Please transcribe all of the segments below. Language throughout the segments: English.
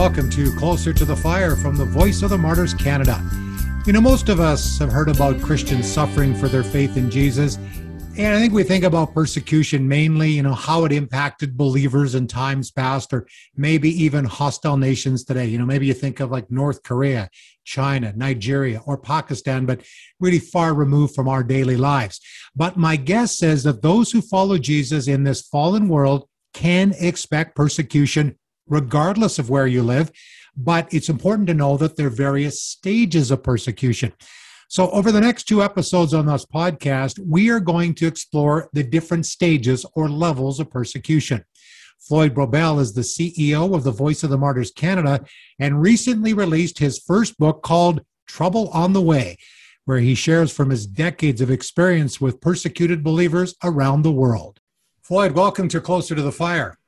Welcome to Closer to the Fire from the Voice of the Martyrs Canada. You know, most of us have heard about Christians suffering for their faith in Jesus. And I think we think about persecution mainly, you know, how it impacted believers in times past, or maybe even hostile nations today. You know, maybe you think of like North Korea, China, Nigeria, or Pakistan, but really far removed from our daily lives. But my guess says that those who follow Jesus in this fallen world can expect persecution regardless of where you live. But it's important to know that there are various stages of persecution. So, over the next two episodes on this podcast, we are going to explore the different stages or levels of persecution. Floyd Brobbel is the CEO of the Voice of the Martyrs Canada and recently released his first book called Trouble on the Way, where he shares from his decades of experience with persecuted believers around the world. Floyd, welcome to Closer to the Fire.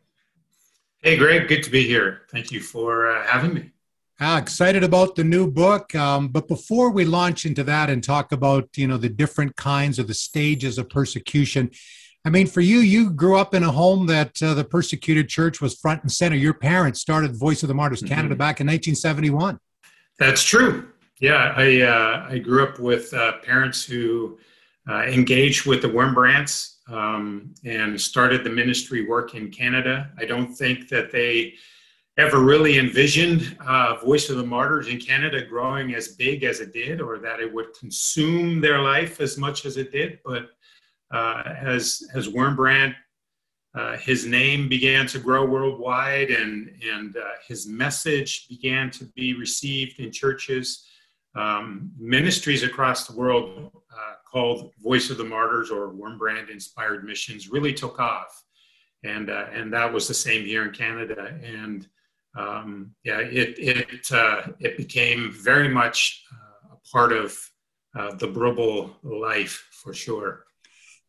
Hey, Greg, good to be here. Thank you for uh, having me. Ah, excited about the new book. Um, but before we launch into that and talk about, you know, the different kinds of the stages of persecution, I mean, for you, you grew up in a home that uh, the persecuted church was front and center. Your parents started Voice of the Martyrs mm-hmm. Canada back in 1971. That's true. Yeah, I uh, I grew up with uh, parents who uh, engaged with the Wurmbrandts um, and started the ministry work in Canada. I don't think that they ever really envisioned uh, Voice of the Martyrs in Canada growing as big as it did, or that it would consume their life as much as it did. But uh, as as Wurmbrand, uh, his name began to grow worldwide, and and uh, his message began to be received in churches. Um, ministries across the world called Voice of the Martyrs or Wurmbrand Inspired Missions really took off, and uh, and that was the same here in Canada. And um, yeah, it it uh, it became very much uh, a part of uh, the Brobbel life for sure.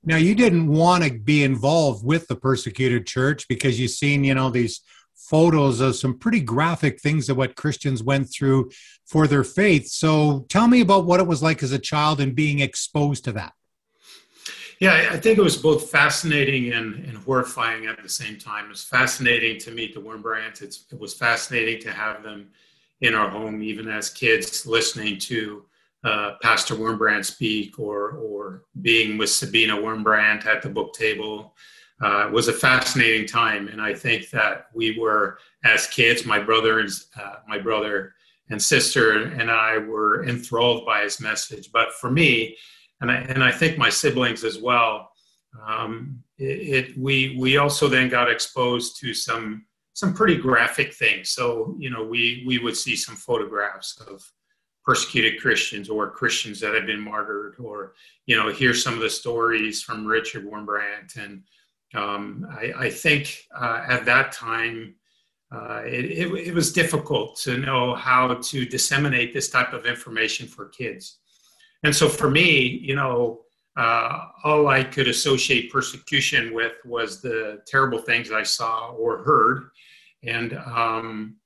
Now, you didn't want to be involved with the persecuted church because you've seen, you know, these photos of some pretty graphic things of what Christians went through for their faith. So tell me about what it was like as a child and being exposed to that. Yeah, I think it was both fascinating and, and horrifying at the same time. It was fascinating to meet the Wurmbrandts. It's, it was fascinating to have them in our home, even as kids, listening to uh, Pastor Wurmbrand speak or, or being with Sabina Wurmbrand at the book table uh, was a fascinating time, and I think that we were as kids, my brothers, uh, my brother and sister, and I were enthralled by his message. But for me, and I, and I think my siblings as well, um, it, it, we we also then got exposed to some some pretty graphic things. So you know, we we would see some photographs of persecuted Christians or Christians that had been martyred, or you know, hear some of the stories from Richard Wurmbrand and um, I, I, think uh, at that time uh, it, it, it, was difficult to know how to disseminate this type of information for kids. And so for me, you know, uh, all I could associate persecution with was the terrible things I saw or heard. And um,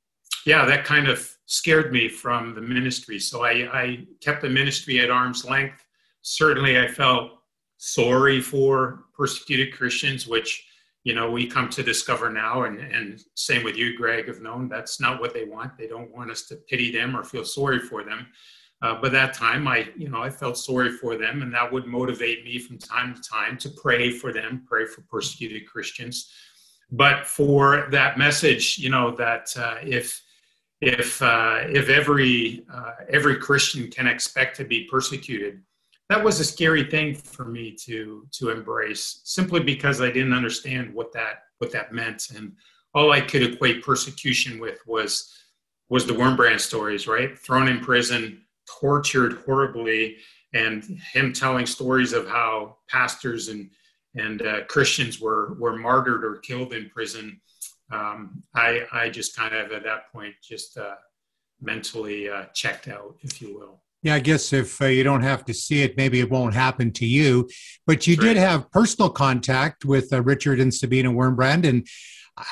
yeah, that kind of scared me from the ministry. So I, I kept the ministry at arm's length. Certainly, I felt sorry for persecuted Christians, which you know we come to discover now, and and same with you, Greg, have known that's not what they want. They don't want us to pity them or feel sorry for them. Uh, but that time, I you know I felt sorry for them, and that would motivate me from time to time to pray for them, pray for persecuted Christians. But for that message, you know that uh, if if uh, if every uh, every Christian can expect to be persecuted, that was a scary thing for me to to embrace simply because I didn't understand what that what that meant and all I could equate persecution with was was the Wurmbrand stories, right? Thrown in prison, tortured horribly, and him telling stories of how pastors and and uh, Christians were were martyred or killed in prison. Um, I I just kind of at that point just uh, mentally uh, checked out, if you will. Yeah, I guess if uh, you don't have to see it, maybe it won't happen to you. But you did have personal contact with uh, Richard and Sabina Wurmbrand. And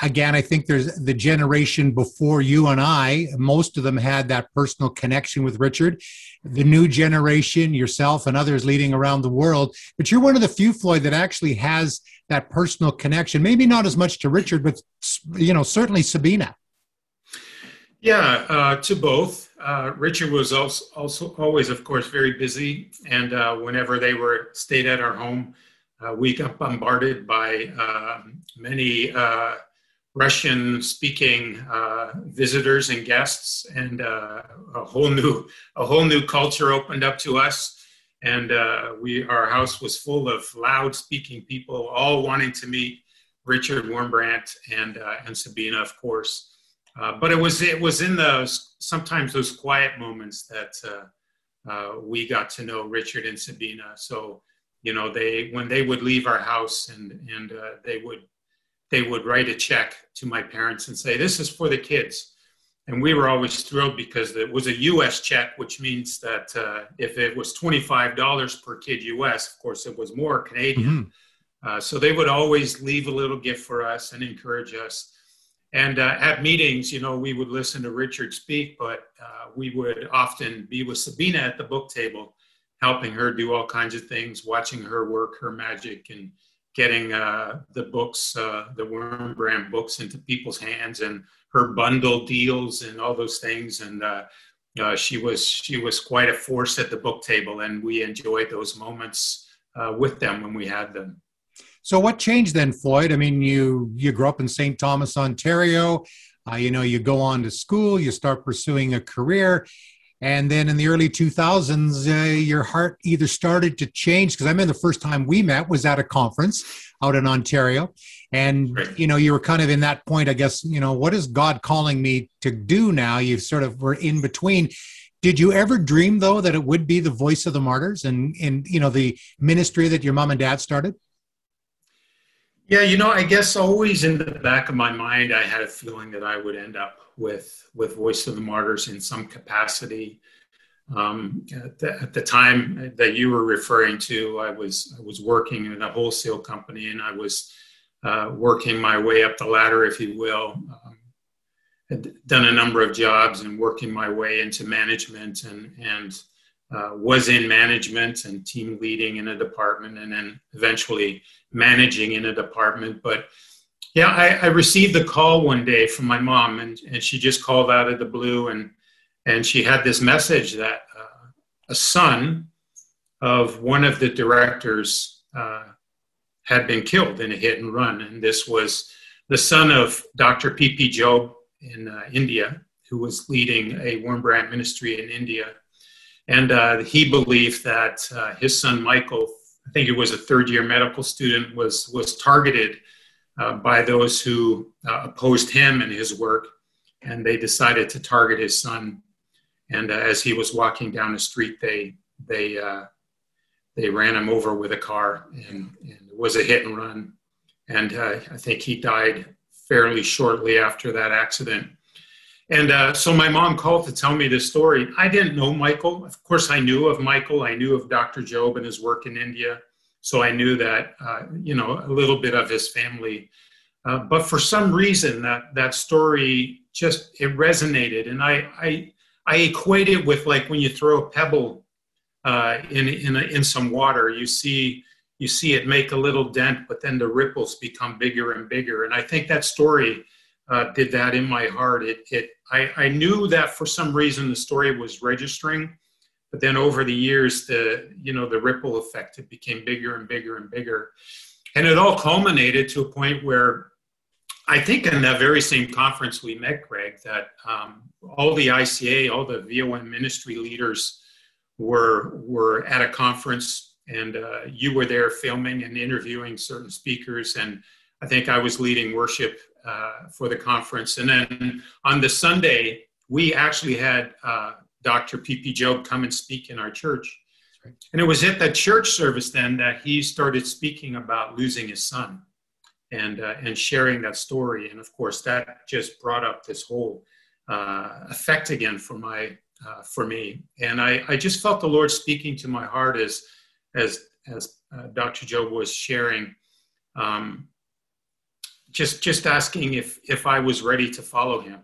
again, I think there's the generation before you and I, most of them had that personal connection with Richard. The new generation, yourself and others leading around the world. But you're one of the few, Floyd, that actually has that personal connection. Maybe not as much to Richard, but, you know, certainly Sabina. Yeah, uh, to both. Uh, Richard was also, also always, of course, very busy, and uh, whenever they were stayed at our home, uh, we got bombarded by um, many uh, Russian-speaking uh, visitors and guests, and a whole new a whole new culture opened up to us. And we our house was full of loud-speaking people, all wanting to meet Richard Wurmbrand and and Sabina, of course. Uh, but it was it was in those sometimes those quiet moments that uh, uh, we got to know Richard and Sabina. So you know they when they would leave our house and and uh, they would they would write a check to my parents and say this is for the kids. And we were always thrilled because it was a U.S. check, which means that uh, if it was $25 per kid U.S., of course, it was more Canadian. Mm-hmm. so they would always leave a little gift for us and encourage us and uh, at meetings, you know, we would listen to Richard speak, but uh, we would often be with Sabina at the book table, helping her do all kinds of things, watching her work her magic, and getting uh, the books, uh, the Wurmbrand books, into people's hands, and her bundle deals and all those things. And uh, uh, she was she was quite a force at the book table, and we enjoyed those moments with them when we had them. So what changed then, Floyd? I mean, you you grew up in St. Thomas, Ontario. Uh, you know, you go on to school, you start pursuing a career, and then in the early 2000s, uh, your heart either started to change because I remember the first time we met was at a conference out in Ontario, and you know, you were kind of in that point. I guess you know, what is God calling me to do now? You sort of were in between. Did you ever dream though that it would be the voice of the martyrs and and you know the ministry that your mom and dad started? Yeah, you know, I guess always in the back of my mind, I had a feeling that I would end up with with Voice of the Martyrs in some capacity. Um, at, the, at, the, time that you were referring to, I was I was working in a wholesale company, and I was uh, working my way up the ladder, if you will. Um, had done a number of jobs and working my way into management, and and uh, was in management and team leading in a department, and then eventually managing in a department. But yeah, I, I, received a call one day from my mom, and, and she just called out of the blue, and and she had this message that uh, a son of one of the directors uh, had been killed in a hit and run, and this was the son of Dr. P.P. Job in uh, India, who was leading a Wurmbrand ministry in India. And uh, he believed that uh, his son Michael I think it was a third year medical student, was, was targeted uh, by those who uh, opposed him and his work. And they decided to target his son. And uh, as he was walking down the street, they, they, they ran him over with a car and, and it was a hit and run. And I think he died fairly shortly after that accident. And uh, so my mom called to tell me this story. I didn't know Michael. Of course, I knew of Michael. I knew of Dr. Job and his work in India. So I knew that, uh, you know, a little bit of his family. Uh, but for some reason, that, that story just, it resonated. And I, I, I equate it with like when you throw a pebble uh, in, in, a, in some water, you see, you see it make a little dent, but then the ripples become bigger and bigger. And I think that story uh, did that in my heart. It, it I, I knew that for some reason the story was registering, but then over the years, the you know the ripple effect it became bigger and bigger and bigger, and it all culminated to a point where I think in that very same conference we met, Greg, that um, all the ICA, all the VOM ministry leaders were were at a conference, and uh, you were there filming and interviewing certain speakers, and I think I was leading worship uh, for the conference. And then on the Sunday, we actually had uh, Dr. P.P. Job come and speak in our church. Right. And it was at that church service then that he started speaking about losing his son and, uh, and sharing that story. And of course, that just brought up this whole uh, effect again for, my, uh, for me. And I, I just felt the Lord speaking to my heart as, as, as uh, Dr. Job was sharing. Um, just just asking if if I was ready to follow him,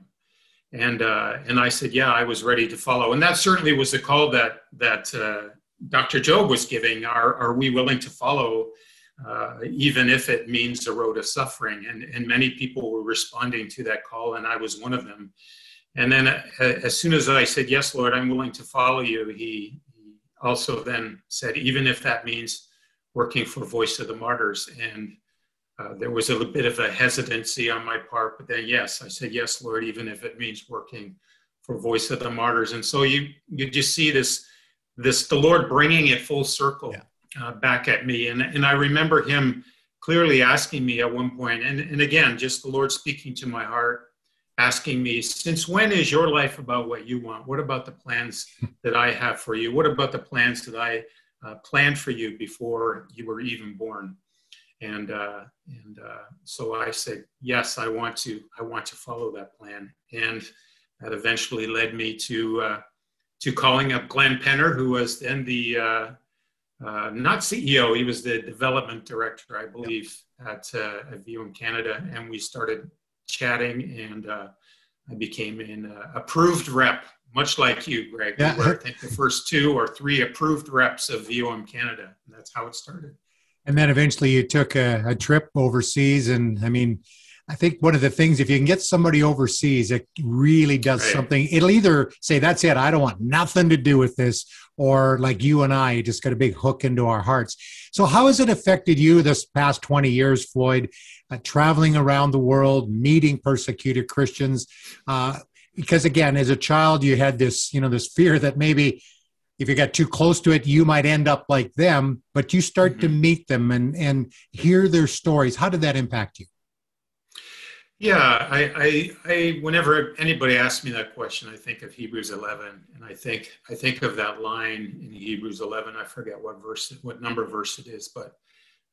and uh, and I said, yeah, I was ready to follow, and that certainly was the call that that uh, Dr. Job was giving. Are are we willing to follow, uh, even if it means a road of suffering? And and many people were responding to that call, and I was one of them. And then uh, as soon as I said, Yes, Lord, I'm willing to follow you, he, he also then said, Even if that means working for Voice of the Martyrs. And uh, there was a little bit of a hesitancy on my part, but then, yes, I said, Yes, Lord, even if it means working for Voice of the Martyrs. And so you, you just see this, this the Lord bringing it full circle yeah. uh, back at me. And, and I remember Him clearly asking me at one point, and, and again, just the Lord speaking to my heart asking me, Since when is your life about what you want? What about the plans that I have for you? What about the plans that I uh, planned for you before you were even born? And uh, and uh, so I said, yes, I want to. I want to follow that plan. And that eventually led me to uh, to calling up Glenn Penner, who was then the uh, uh, not CEO. He was the development director, I believe, yep. at at VOM Canada, and we started chatting, and uh, I became an uh, approved rep, much like you, Greg. Yeah. We were, I think, the first two or three approved reps of VOM Canada. And that's how it started. And then eventually you took a, a trip overseas. And I mean, I think one of the things, if you can get somebody overseas, it really does right. something. It'll either say, that's it, I don't want nothing to do with this, or like you and I, just got a big hook into our hearts. So, how has it affected you this past 20 years, Floyd, uh, traveling around the world, meeting persecuted Christians? Uh, because again, as a child, you had this, you know, this fear that maybe if you got too close to it, you might end up like them. But you start mm-hmm. to meet them and and hear their stories. How did that impact you? Yeah, I, I, I, whenever anybody asks me that question, I think of Hebrews 11, and I think, I think of that line in Hebrews 11. I forget what verse, what number verse it is, but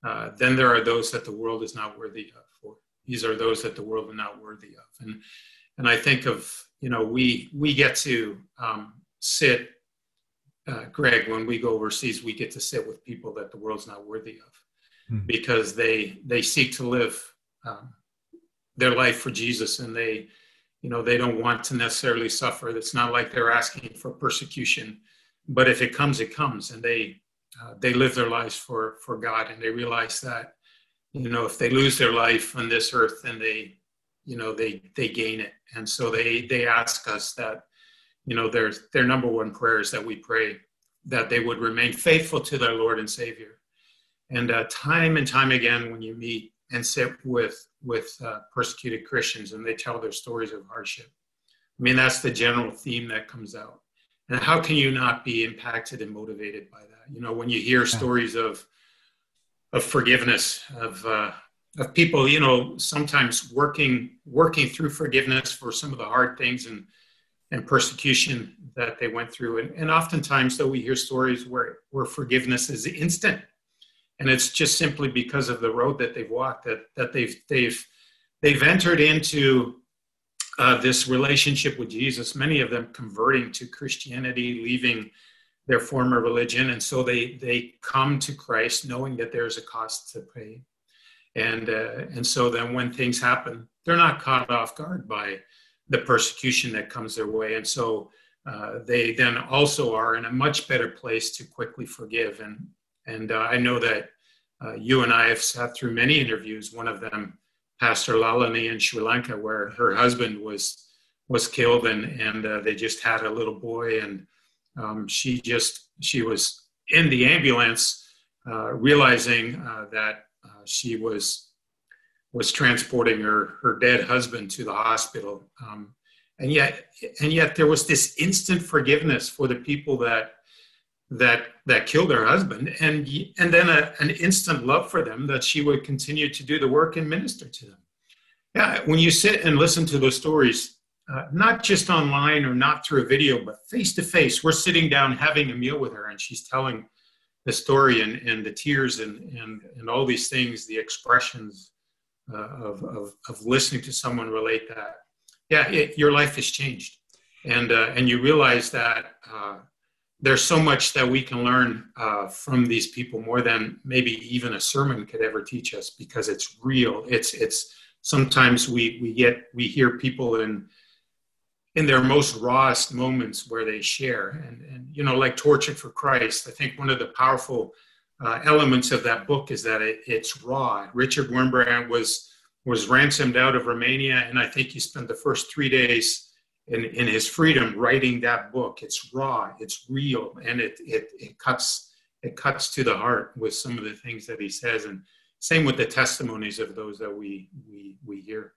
uh, then there are those that the world is not worthy of. For these are those that the world is not worthy of, and and I think of you know we we get to um, sit, uh, Greg, when we go overseas, we get to sit with people that the world's not worthy of, mm-hmm. because they they seek to live. Um, their life for Jesus and they you know they don't want to necessarily suffer it's not like they're asking for persecution but if it comes it comes and they uh, they live their lives for for God and they realize that you know if they lose their life on this earth then they you know they they gain it and so they they ask us that you know their their number one prayer is that we pray that they would remain faithful to their Lord and Savior and uh, time and time again when you meet and sit with with uh, persecuted Christians and they tell their stories of hardship. I mean, that's the general theme that comes out. And how can you not be impacted and motivated by that? You know, when you hear stories of of forgiveness, of uh, of people, you know, sometimes working working through forgiveness for some of the hard things and and persecution that they went through. And, and oftentimes, though, we hear stories where where forgiveness is instant and it's just simply because of the road that they've walked that that they've they've they've entered into uh, this relationship with Jesus. Many of them converting to Christianity, leaving their former religion, and so they they come to Christ knowing that there's a cost to pay, and uh, and so then when things happen, they're not caught off guard by the persecution that comes their way, and so. Uh, they then also are in a much better place to quickly forgive and and uh, I know that uh, you and I have sat through many interviews. One of them, Pastor Lalani in Sri Lanka, where her husband was was killed, and and uh, they just had a little boy, and um, she just she was in the ambulance, uh, realizing uh, that she was was transporting her her dead husband to the hospital. Um, and yet, and yet, there was this instant forgiveness for the people that that that killed her husband and and then a, an instant love for them that she would continue to do the work and minister to them yeah when you sit and listen to those stories uh, not just online or not through a video but face to face we're sitting down having a meal with her and she's telling the story and, and the tears and, and, and all these things the expressions uh, of, of, of listening to someone relate that yeah it, your life has changed. And uh, and you realize that uh, there's so much that we can learn uh, from these people more than maybe even a sermon could ever teach us because it's real. It's it's sometimes we we get we hear people in in their most rawest moments where they share. And and you know like tortured for christ i think one of the powerful uh, elements of that book is that it, it's raw richard wurmbrand was was ransomed out of romania and i think he spent the first three days in, in his freedom writing that book. It's raw, it's real, and it, it, it cuts it cuts to the heart with some of the things that he says. And same with the testimonies of those that we we we hear.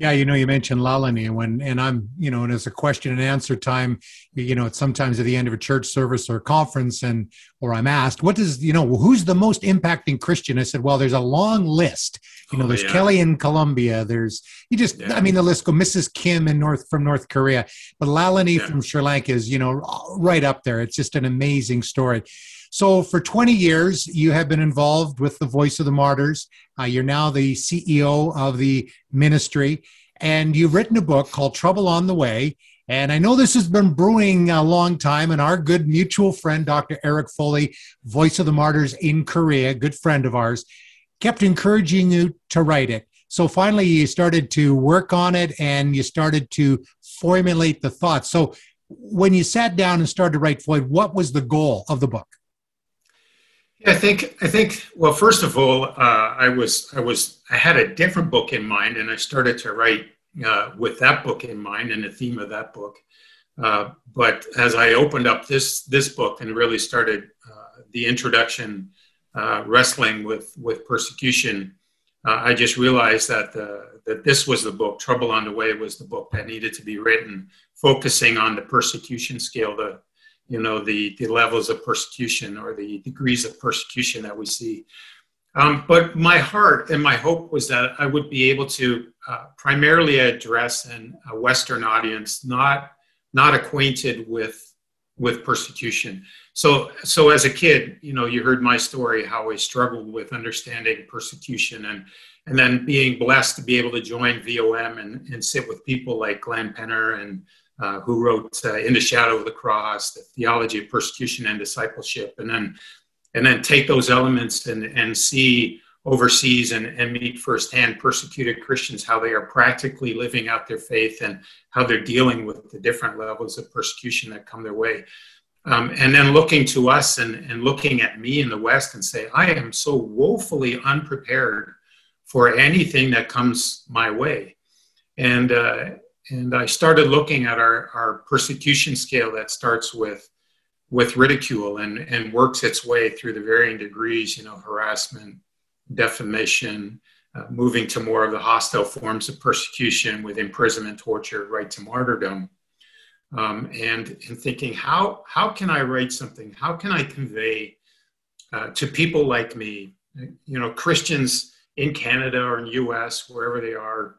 Yeah, you know, you mentioned Lalani, and when and I'm, you know, and as a question and answer time, you know, it's sometimes at the end of a church service or conference, and or I'm asked, what does you know, who's the most impacting Christian? I said, well, there's a long list. You know, oh, there's yeah. Kelly in Colombia. There's you just, yeah. I mean, the list go. Mrs. Kim in North from North Korea, but Lalani yeah. from Sri Lanka is, you know, right up there. It's just an amazing story. So, for 20 years, you have been involved with the Voice of the Martyrs. Uh, you're now the CEO of the ministry, and you've written a book called Trouble on the Way. And I know this has been brewing a long time, and our good mutual friend, Dr. Eric Foley, Voice of the Martyrs in Korea, good friend of ours, kept encouraging you to write it. So finally, you started to work on it and you started to formulate the thoughts. So when you sat down and started to write Floyd, what was the goal of the book? Yeah, I think I think well, first of all, uh, I was I was I had a different book in mind, and I started to write uh, with that book in mind and the theme of that book. Uh, but as I opened up this this book and really started uh, the introduction, uh, wrestling with with persecution, uh, I just realized that the, that this was the book. Trouble on the Way was the book that needed to be written, focusing on the persecution scale, the you know the the levels of persecution or the degrees of persecution that we see. Um, but my heart and my hope was that i would be able to uh, primarily address an, a western audience not not acquainted with with persecution. So so as a kid you know you heard my story how i struggled with understanding persecution and and then being blessed to be able to join vom and, and sit with people like glenn penner and uh, who wrote uh, In the Shadow of the Cross, the theology of persecution and discipleship, and then and then take those elements and, and see overseas and, and meet firsthand persecuted Christians, how they are practically living out their faith and how they're dealing with the different levels of persecution that come their way. Um, and then looking to us and, and looking at me in the West and say, I am so woefully unprepared for anything that comes my way. And, uh, and I started looking at our, our persecution scale that starts with with ridicule and, and works its way through the varying degrees, you know, harassment, defamation, uh, moving to more of the hostile forms of persecution with imprisonment, torture, right to martyrdom. Um, and, and thinking, how, how can I write something? How can I convey uh, to people like me, you know, Christians in Canada or in US, wherever they are,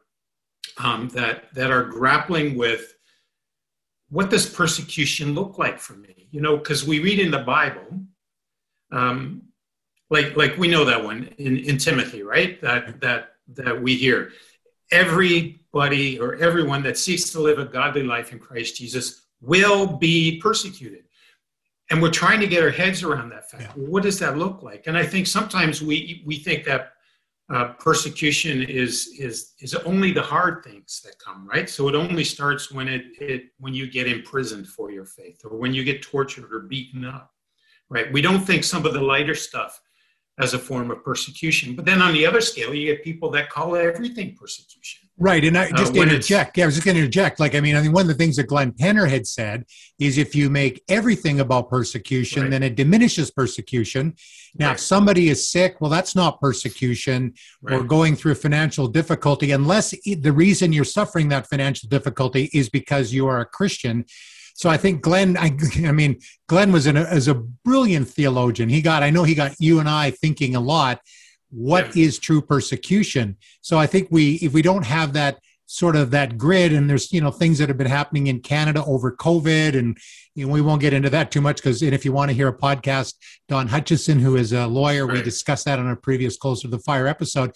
um, that that are grappling with what does persecution look like for me? You know, because we read in the Bible, um, like like we know that one in, in Timothy, right? That that that we hear everybody or everyone that seeks to live a godly life in Christ Jesus will be persecuted. And we're trying to get our heads around that fact. Yeah. What does that look like? And I think sometimes we we think that uh, persecution is is is only the hard things that come right? So it only starts when it, it when you get imprisoned for your faith or when you get tortured or beaten up right? We don't think some of the lighter stuff as a form of persecution but then on the other scale you get people that call everything persecution Right, and I uh, just uh, interject. Yeah, I was just going to interject. Like, I mean, I mean, one of the things that Glenn Penner had said is if you make everything about persecution, right. then it diminishes persecution. Now, right. if somebody is sick, well, that's not persecution right. or going through financial difficulty, unless the reason you're suffering that financial difficulty is because you are a Christian. So I think Glenn, I, I mean, Glenn was an, as a brilliant theologian. He got, I know he got you and I thinking a lot what yeah. is true persecution so i think we if we don't have that sort of that grid and there's you know things that have been happening in canada over covid and you know, we won't get into that too much because if you want to hear a podcast don hutchinson who is a lawyer right. we discussed that on a previous closer to the fire episode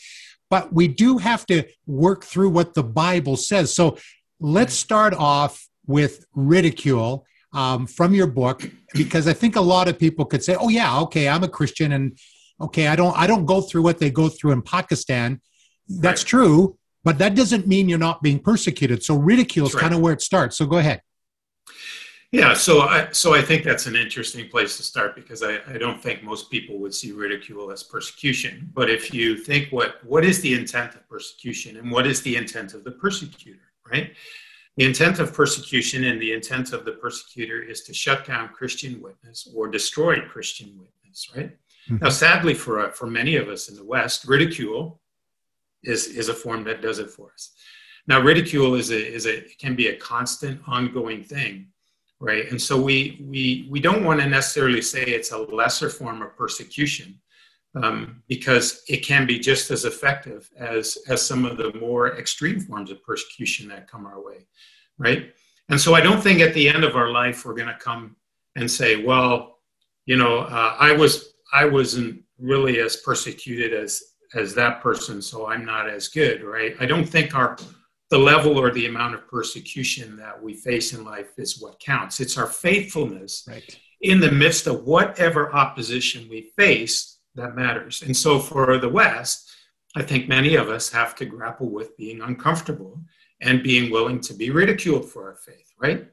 but we do have to work through what the bible says so let's mm. start off with ridicule um, from your book because i think a lot of people could say oh yeah okay i'm a christian and okay i don't i don't go through what they go through in pakistan. That's right. true but that doesn't mean you're not being persecuted. So ridicule is right. kind of where it starts. So go ahead. Yeah so i so i think that's an interesting place to start because I, I don't think most people would see ridicule as persecution. But if you think what what is the intent of persecution and what is the intent of the persecutor right The intent of persecution and the intent of the persecutor is to shut down Christian witness or destroy Christian witness, right? Mm-hmm. Now, sadly, for, uh, for many of us in the West, ridicule is, is a form that does it for us. Now, ridicule is a, is a, can be a constant, ongoing thing, right? And so we, we, we don't want to necessarily say it's a lesser form of persecution um, because it can be just as effective as, as some of the more extreme forms of persecution that come our way, right? And so I don't think at the end of our life we're going to come and say, well, you know, uh, I was I wasn't really as persecuted as as that person, so I'm not as good, right? I don't think our the level or the amount of persecution that we face in life is what counts. It's our faithfulness right. in the midst of whatever opposition we face that matters. And so for the West, I think many of us have to grapple with being uncomfortable and being willing to be ridiculed for our faith, right?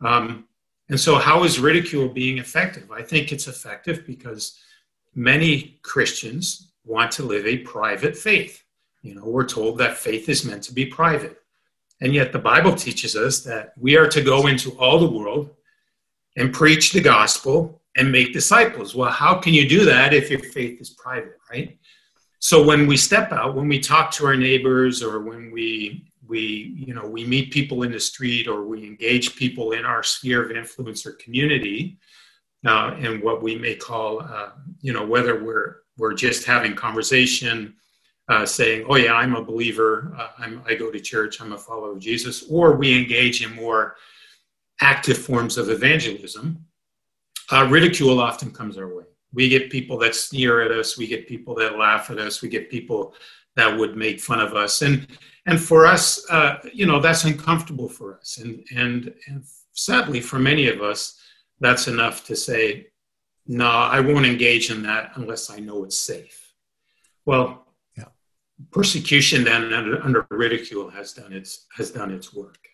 Um, and so, how is ridicule being effective? I think it's effective because many Christians want to live a private faith. You know, we're told that faith is meant to be private. And yet, the Bible teaches us that we are to go into all the world and preach the gospel and make disciples. Well, how can you do that if your faith is private, right? So when we step out, when we talk to our neighbors or when we we you know we meet people in the street or we engage people in our sphere of influence or community uh, and what we may call uh, you know whether we're we're just having conversation uh, saying oh yeah i'm a believer uh, I'm, i go to church i'm a follower of jesus or we engage in more active forms of evangelism uh, ridicule often comes our way. We get people that sneer at us. We get people that laugh at us. We get people that would make fun of us. And and for us, uh, you know, that's uncomfortable for us. And and and sadly, for many of us, that's enough to say, no, I won't engage in that unless I know it's safe. Well, yeah. persecution then under, under ridicule has done its has done its work.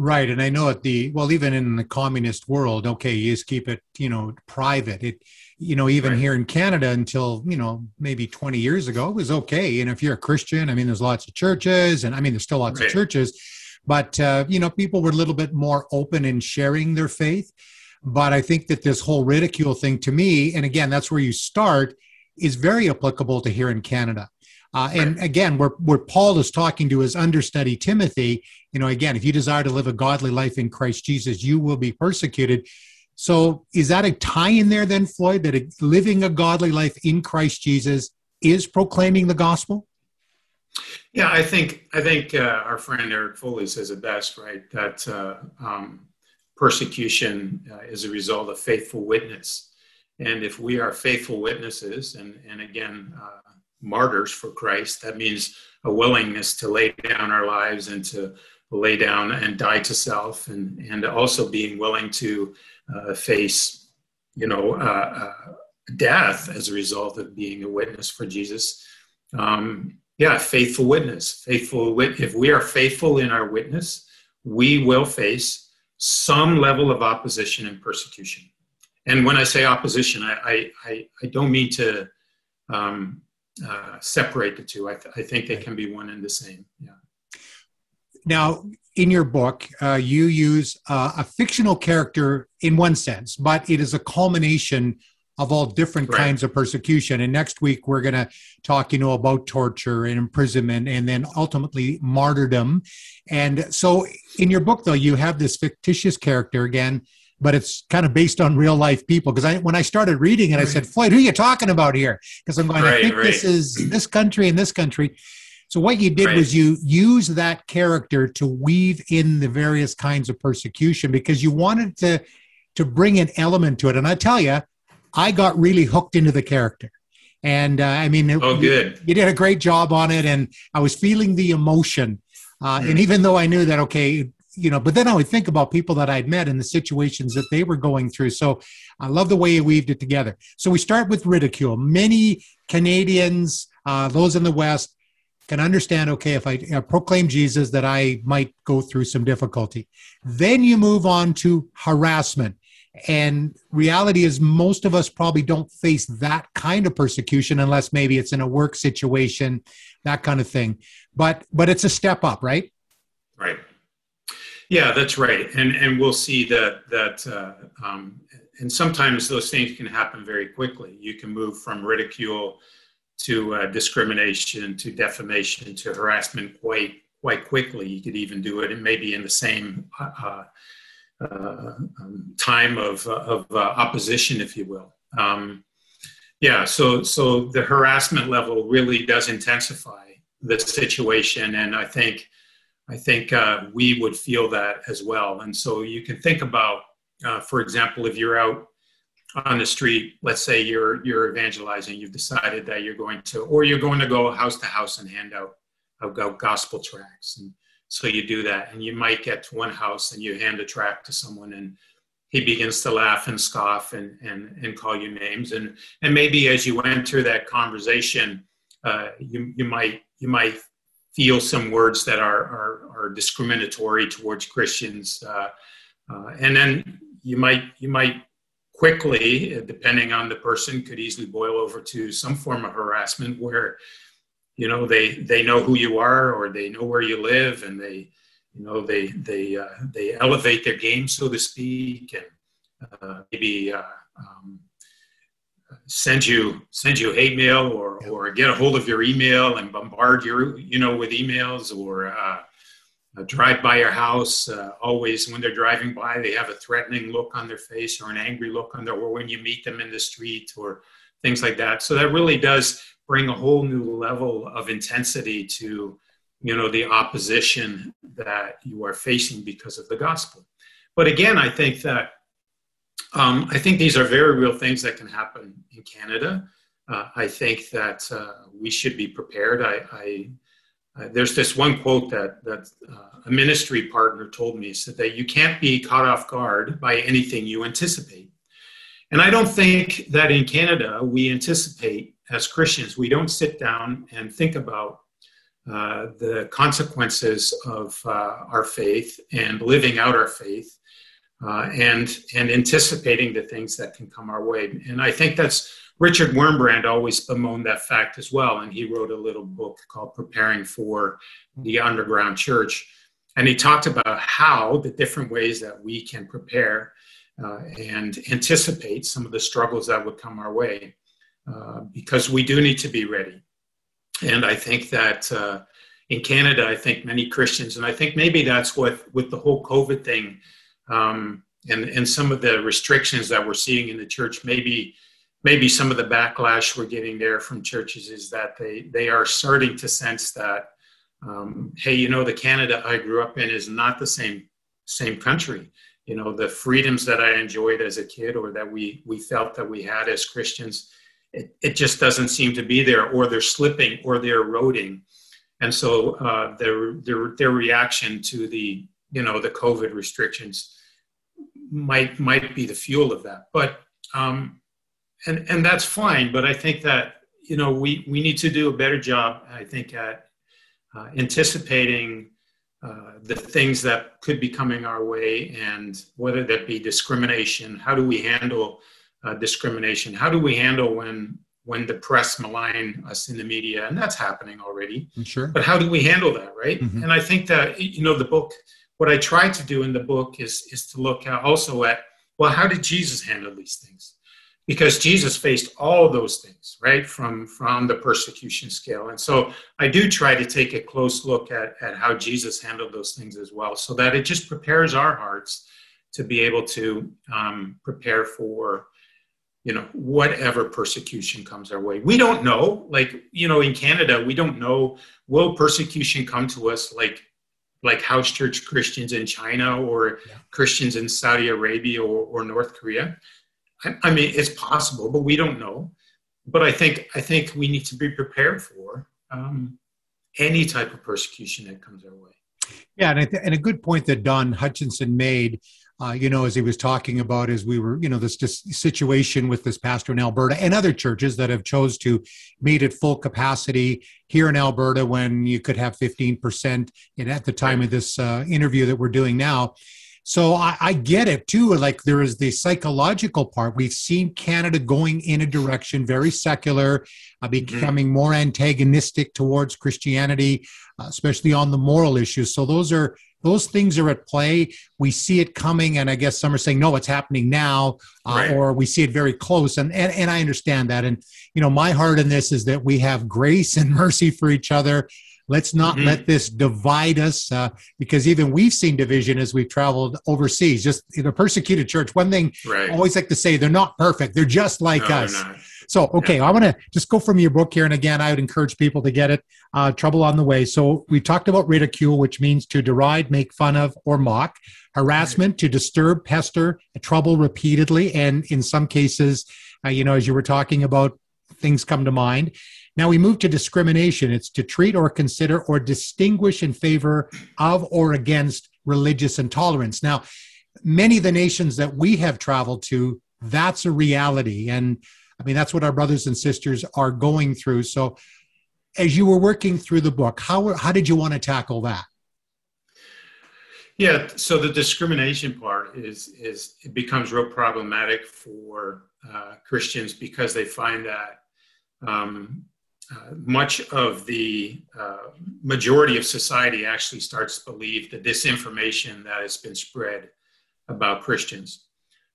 Right, and I know at the well, even in the communist world, okay, you just keep it, you know, private. It, you know, even right. here in Canada, until you know maybe twenty years ago, it was okay. And if you're a Christian, I mean, there's lots of churches, and I mean, there's still lots right. of churches, but uh, you know, people were a little bit more open in sharing their faith. But I think that this whole ridicule thing, to me, and again, that's where you start, is very applicable to here in Canada. Uh, and again, where, where Paul is talking to his understudy Timothy, you know, again, if you desire to live a godly life in Christ Jesus, you will be persecuted. So is that a tie in there then, Floyd, that a, living a godly life in Christ Jesus is proclaiming the gospel? Yeah, I think I think uh, our friend Eric Foley says it best, right? That uh, um, persecution uh, is a result of faithful witness, and if we are faithful witnesses, and and again, uh, martyrs for Christ. That means a willingness to lay down our lives and to lay down and die to self, and and also being willing to uh, face, you know, uh, uh, death as a result of being a witness for Jesus. Um, yeah, faithful witness. Faithful wit. If we are faithful in our witness, we will face some level of opposition and persecution. And when I say opposition, I I, I, don't mean to um, uh, separate the two. I, th- I, think they can be one and the same. Yeah. Now, in your book, uh, you use uh, a fictional character in one sense, but it is a culmination of all different right. kinds of persecution. And next week we're going to talk, you know, about torture and imprisonment, and then ultimately martyrdom. And so, in your book, though, you have this fictitious character again but it's kind of based on real life people. Because I, when I started reading it, I said, Floyd, who are you talking about here? Because I'm going, right, I think right. this is this country and this country. So what you did right. was you use that character to weave in the various kinds of persecution because you wanted to to bring an element to it. And I tell you, I got really hooked into the character. And uh, I mean, oh, good. You, you, did a great job on it, and I was feeling the emotion. Uh, mm. And even though I knew that, okay, you know, but then I would think about people that I'd met and the situations that they were going through. So I love the way you weaved it together. So we start with ridicule. Many Canadians, uh, those in the West, can understand okay if I proclaim Jesus that I might go through some difficulty. Then you move on to harassment. And reality is most of us probably don't face that kind of persecution unless maybe it's in a work situation, that kind of thing. But but it's a step up, right? Right. Yeah, that's right, and and we'll see that that uh, um, and sometimes those things can happen very quickly. You can move from ridicule to uh, discrimination to defamation to harassment quite quite quickly. You could even do it, and maybe in the same uh, uh, um, time of of uh, opposition, if you will. Um, yeah, so so the harassment level really does intensify the situation, and I think I think uh, we would feel that as well. And so you can think about, uh, for example, if you're out on the street, let's say you're you're evangelizing, you've decided that you're going to, or you're going to go house to house and hand out, gospel tracts, and so you do that, and you might get to one house and you hand a tract to someone, and he begins to laugh and scoff and and and call you names, and and maybe as you enter that conversation, uh, you you might you might feel some words that are are, are discriminatory towards Christians, uh, uh, and then you might you might quickly, depending on the person, could easily boil over to some form of harassment where, you know, they they know who you are or they know where you live and they, you know, they they uh, they elevate their game, so to speak, and uh, maybe uh, um, send you send you hate mail or or get a hold of your email and bombard your you know with emails or uh, uh, drive by your house. Uh, always, when they're driving by, they have a threatening look on their face or an angry look on their, or when you meet them in the street or things like that. So that really does bring a whole new level of intensity to, you know, the opposition that you are facing because of the gospel. But again, I think that um, I think these are very real things that can happen in Canada. Uh, I think that uh, we should be prepared. I, I uh, there's this one quote that that uh, a ministry partner told me said that you can't be caught off guard by anything you anticipate. And I don't think that in Canada we anticipate as Christians. We don't sit down and think about uh, the consequences of uh, our faith and living out our faith uh, and and anticipating the things that can come our way. And I think that's Richard Wurmbrand always bemoaned that fact as well, and he wrote a little book called Preparing for the Underground Church. And he talked about how the different ways that we can prepare uh, and anticipate some of the struggles that would come our way, uh, because we do need to be ready. And I think that uh, in Canada, I think many Christians, and I think maybe that's what with the whole COVID thing um, and, and some of the restrictions that we're seeing in the church, maybe maybe some of the backlash we're getting there from churches is that they they are starting to sense that um, hey you know the canada i grew up in is not the same same country. You know the freedoms that i enjoyed as a kid or that we we felt that we had as christians it, it just doesn't seem to be there or they're slipping or they're eroding. And so uh, their, their their reaction to the you know the covid restrictions might might be the fuel of that but um, and and that's fine. But I think that you know we we need to do a better job. I think at uh, anticipating uh, the things that could be coming our way, and whether that be discrimination. How do we handle uh, discrimination? How do we handle when when the press malign us in the media, and that's happening already. Sure. But how do we handle that, right? Mm-hmm. And I think that you know the book. What I try to do in the book is is to look also at well, how did Jesus handle these things? because Jesus faced all those things, right, from, from the persecution scale. And so I do try to take a close look at, at how Jesus handled those things as well, so that it just prepares our hearts to be able to um, prepare for you know whatever persecution comes our way we don't know like you know in canada we don't know will persecution come to us like like house church christians in china or yeah. christians in saudi arabia or, or north korea I, I mean, it's possible, but we don't know. But I think I think we need to be prepared for um, any type of persecution that comes our way. Yeah, and, th- and a good point that Don Hutchinson made, uh, you know, as he was talking about as we were, you know, this just situation with this pastor in Alberta and other churches that have chose to meet at full capacity here in Alberta when you could have 15% in, at the time of this uh, interview that we're doing now. So I, I, get it too. Like there is the psychological part. We've seen Canada going in a direction very secular, uh, mm-hmm. becoming mm-hmm. more antagonistic towards Christianity, uh, especially on the moral issues. So those are those things are at play. We see it coming, and I guess some are saying no, it's happening now, uh, right. or we see it very close. And, and and I understand that. And you know, my heart in this is that we have grace and mercy for each other Let's not mm-hmm. let this divide us uh, because even we've seen division as we've traveled overseas. Just in a persecuted church, one thing right. I always like to say they're not perfect, they're just like no, us. So, okay, yeah. I want to just go from your book here. And again, I would encourage people to get it uh, Trouble on the Way. So, we talked about ridicule, which means to deride, make fun of, or mock, harassment, to disturb, pester, trouble repeatedly. And in some cases, uh, you know, as you were talking about, things come to mind. Now we move to discrimination. It's to treat or consider or distinguish in favor of or against religious intolerance. Now, many of the nations that we have traveled to, that's a reality. And I mean, that's what our brothers and sisters are going through. So, as you were working through the book, how, how did you want to tackle that? Yeah, so the discrimination part is is it becomes real problematic for uh, Christians because they find that um, uh, much of the uh, majority of society actually starts to believe the disinformation that has been spread about Christians.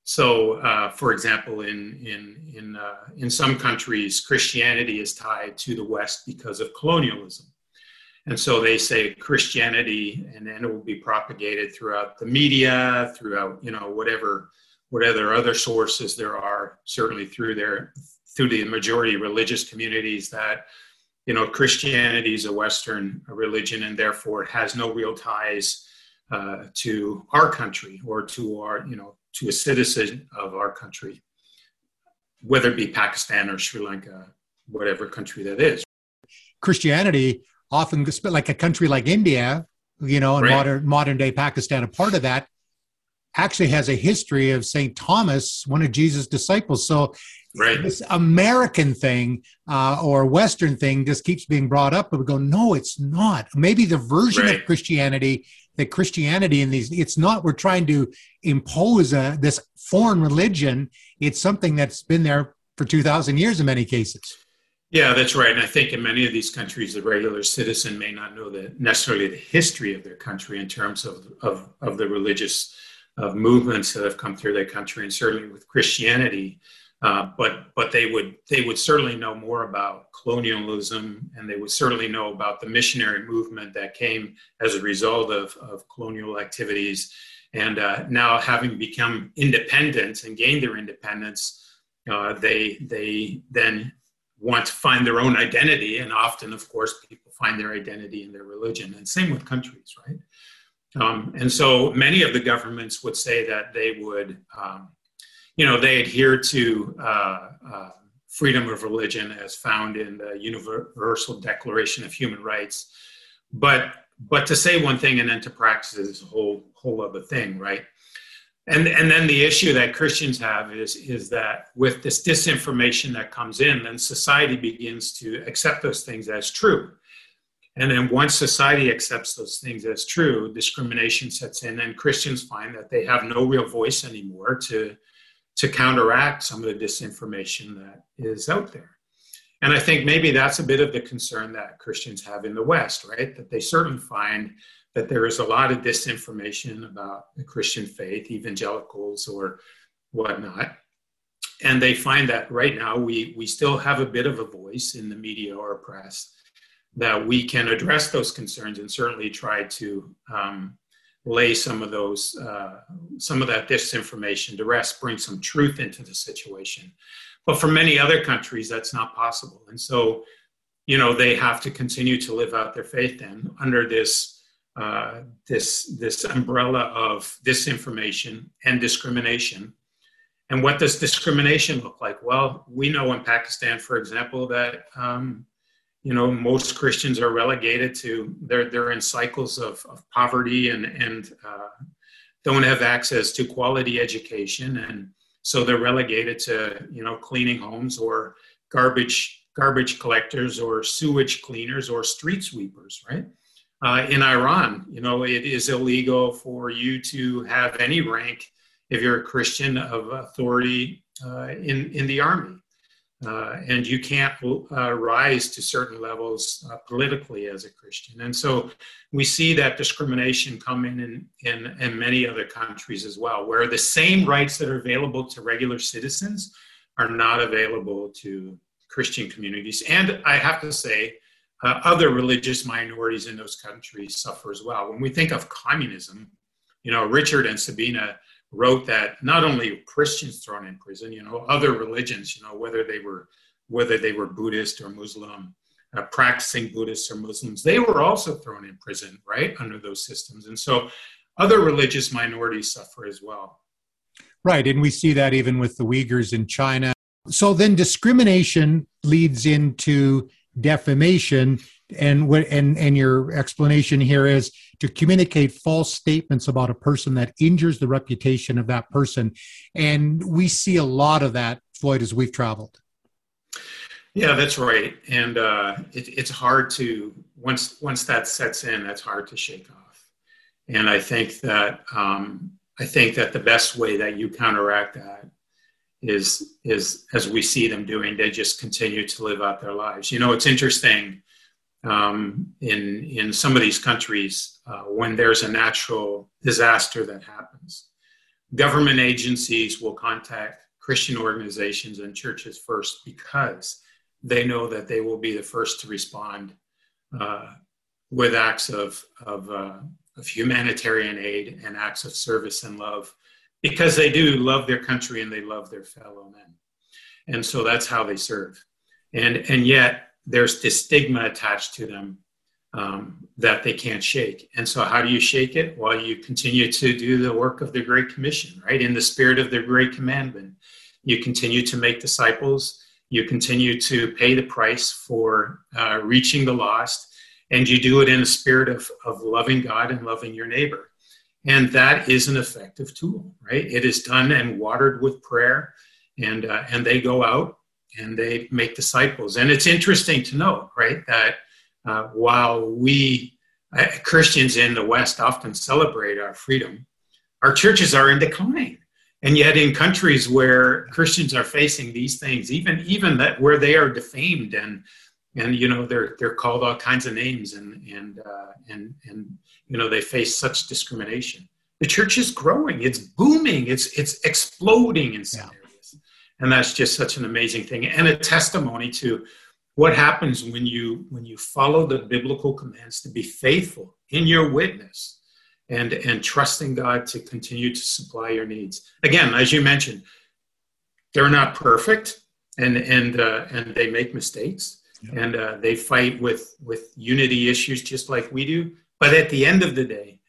So, uh, for example, in in in uh, in some countries, Christianity is tied to the West because of colonialism, and so they say Christianity, and then it will be propagated throughout the media, throughout you know whatever whatever other sources there are, certainly through their through the majority religious communities that you know Christianity is a Western religion and therefore it has no real ties uh, to our country or to our you know to a citizen of our country, whether it be Pakistan or Sri Lanka, whatever country that is. Christianity often, like a country like India, you know, and right. modern modern day Pakistan, a part of that actually has a history of St. Thomas, one of Jesus' disciples. So right. this American thing uh, or Western thing just keeps being brought up, but we go, no, it's not. Maybe the version right. of Christianity that Christianity in these, it's not, we're trying to impose a, this foreign religion. It's something that's been there for 2,000 years in many cases. Yeah, that's right. And I think in many of these countries, the regular citizen may not know the, necessarily the history of their country in terms of, of, of the religious of movements that have come through their country, and certainly with Christianity. Uh, but but they would they would certainly know more about colonialism, and they would certainly know about the missionary movement that came as a result of, of colonial activities. And uh, now, having become independent and gained their independence, uh, they they then want to find their own identity, and often, of course, people find their identity in their religion. And same with countries, right? Um, and so many of the governments would say that they would, um, you know, they adhere to uh, uh, freedom of religion as found in the Universal Declaration of Human Rights. But but to say one thing and then to practice is a whole whole other thing, right? And and then the issue that Christians have is is that with this disinformation that comes in, then society begins to accept those things as true and then once society accepts those things as true, discrimination sets in, and Christians find that they have no real voice anymore to, to counteract some of the disinformation that is out there. And I think maybe that's a bit of the concern that Christians have in the West, right? That they certainly find that there is a lot of disinformation about the Christian faith, evangelicals or whatnot. And they find that right now we, we still have a bit of a voice in the media or press that we can address those concerns and certainly try to um, lay some of those uh, some of that disinformation to rest bring some truth into the situation. But for many other countries that's not possible. And so you know they have to continue to live out their faith then under this uh, this this umbrella of disinformation and discrimination. And what does discrimination look like? Well we know in pakistan for example that um, you know most christians are relegated to they're they're in cycles of, of poverty and and uh, don't have access to quality education and so they're relegated to you know cleaning homes or garbage garbage collectors or sewage cleaners or street sweepers right Uh, in Iran, you know, it is illegal for you to have any rank if you're a Christian of authority uh, in in the army. Uh, and you can't uh, rise to certain levels uh, politically as a Christian. And so we see that discrimination coming in, in, in many other countries as well, where the same rights that are available to regular citizens are not available to Christian communities. And I have to say, uh, other religious minorities in those countries suffer as well. When we think of communism, you know, Richard and Sabina wrote that not only Christians thrown in prison, you know, other religions, you know, whether they were whether they were Buddhist or Muslim, uh, practicing Buddhists or Muslims, they were also thrown in prison, right, under those systems. And so other religious minorities suffer as well. Right, and we see that even with the Uyghurs in China. So then discrimination leads into defamation and what and and your explanation here is to communicate false statements about a person that injures the reputation of that person. And we see a lot of that floyd as we've traveled. Yeah that's right. And uh, it, it's hard to once once that sets in that's hard to shake off. And i think that um, i think that the best way that you counteract that is is as we see them doing they just continue to live out their lives. You know it's interesting um, in in some of these countries uh, when there's a natural disaster that happens. Government agencies will contact Christian organizations and churches first because they know that they will be the first to respond uh, with acts of of, uh, of humanitarian aid and acts of service and love because they do love their country and they love their fellow men and so that's how they serve and and yet there's this stigma attached to them um, that they can't shake. And so, how do you shake it? Well, you continue to do the work of the Great Commission, right? In the spirit of the Great Commandment, you continue to make disciples. You continue to pay the price for uh, reaching the lost, and you do it in a spirit of, of loving God and loving your neighbor. And that is an effective tool, right? It is done and watered with prayer, and uh, and they go out and they make disciples. And it's interesting to note, right, that uh, while we uh, Christians in the West often celebrate our freedom, our churches are in decline. And yet, in countries where Christians are facing these things, even even that where they are defamed and and you know they're they're called all kinds of names and and uh, and and you know they face such discrimination. The church is growing; it's booming; it's it's exploding in some yeah. And that's just such an amazing thing and a testimony to what happens when you when you follow the biblical commands to be faithful in your witness and and trusting God to continue to supply your needs. Again, as you mentioned, they're not perfect and and uh, and they make mistakes yeah. and uh, they fight with with unity issues just like we do. But at the end of the day,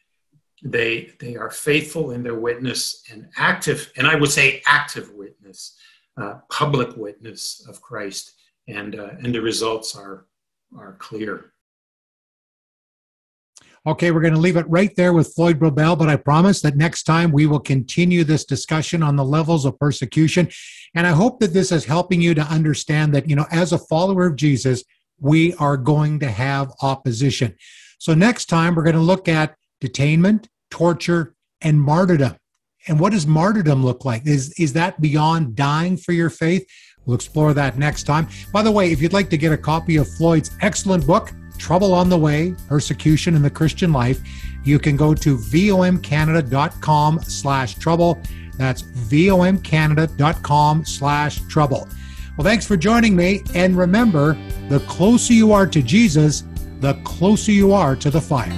they they are faithful in their witness and active, and I would say active witness uh, public witness of Christ, and uh, and the results are are clear. Okay, we're going to leave it right there with Floyd Brobbel, but I promise that next time we will continue this discussion on the levels of persecution. And I hope that this is helping you to understand that, you know, as a follower of Jesus, we are going to have opposition. So next time we're going to look at detainment, torture, and martyrdom. And what does martyrdom look like? Is, is that beyond dying for your faith? We'll explore that next time. By the way, if you'd like to get a copy of Floyd's excellent book, Trouble on the Way, Persecution in the Christian Life, you can go to vomcanada.com slash trouble. That's vomcanada.com slash trouble. Well, thanks for joining me. And remember, the closer you are to Jesus, the closer you are to the fire.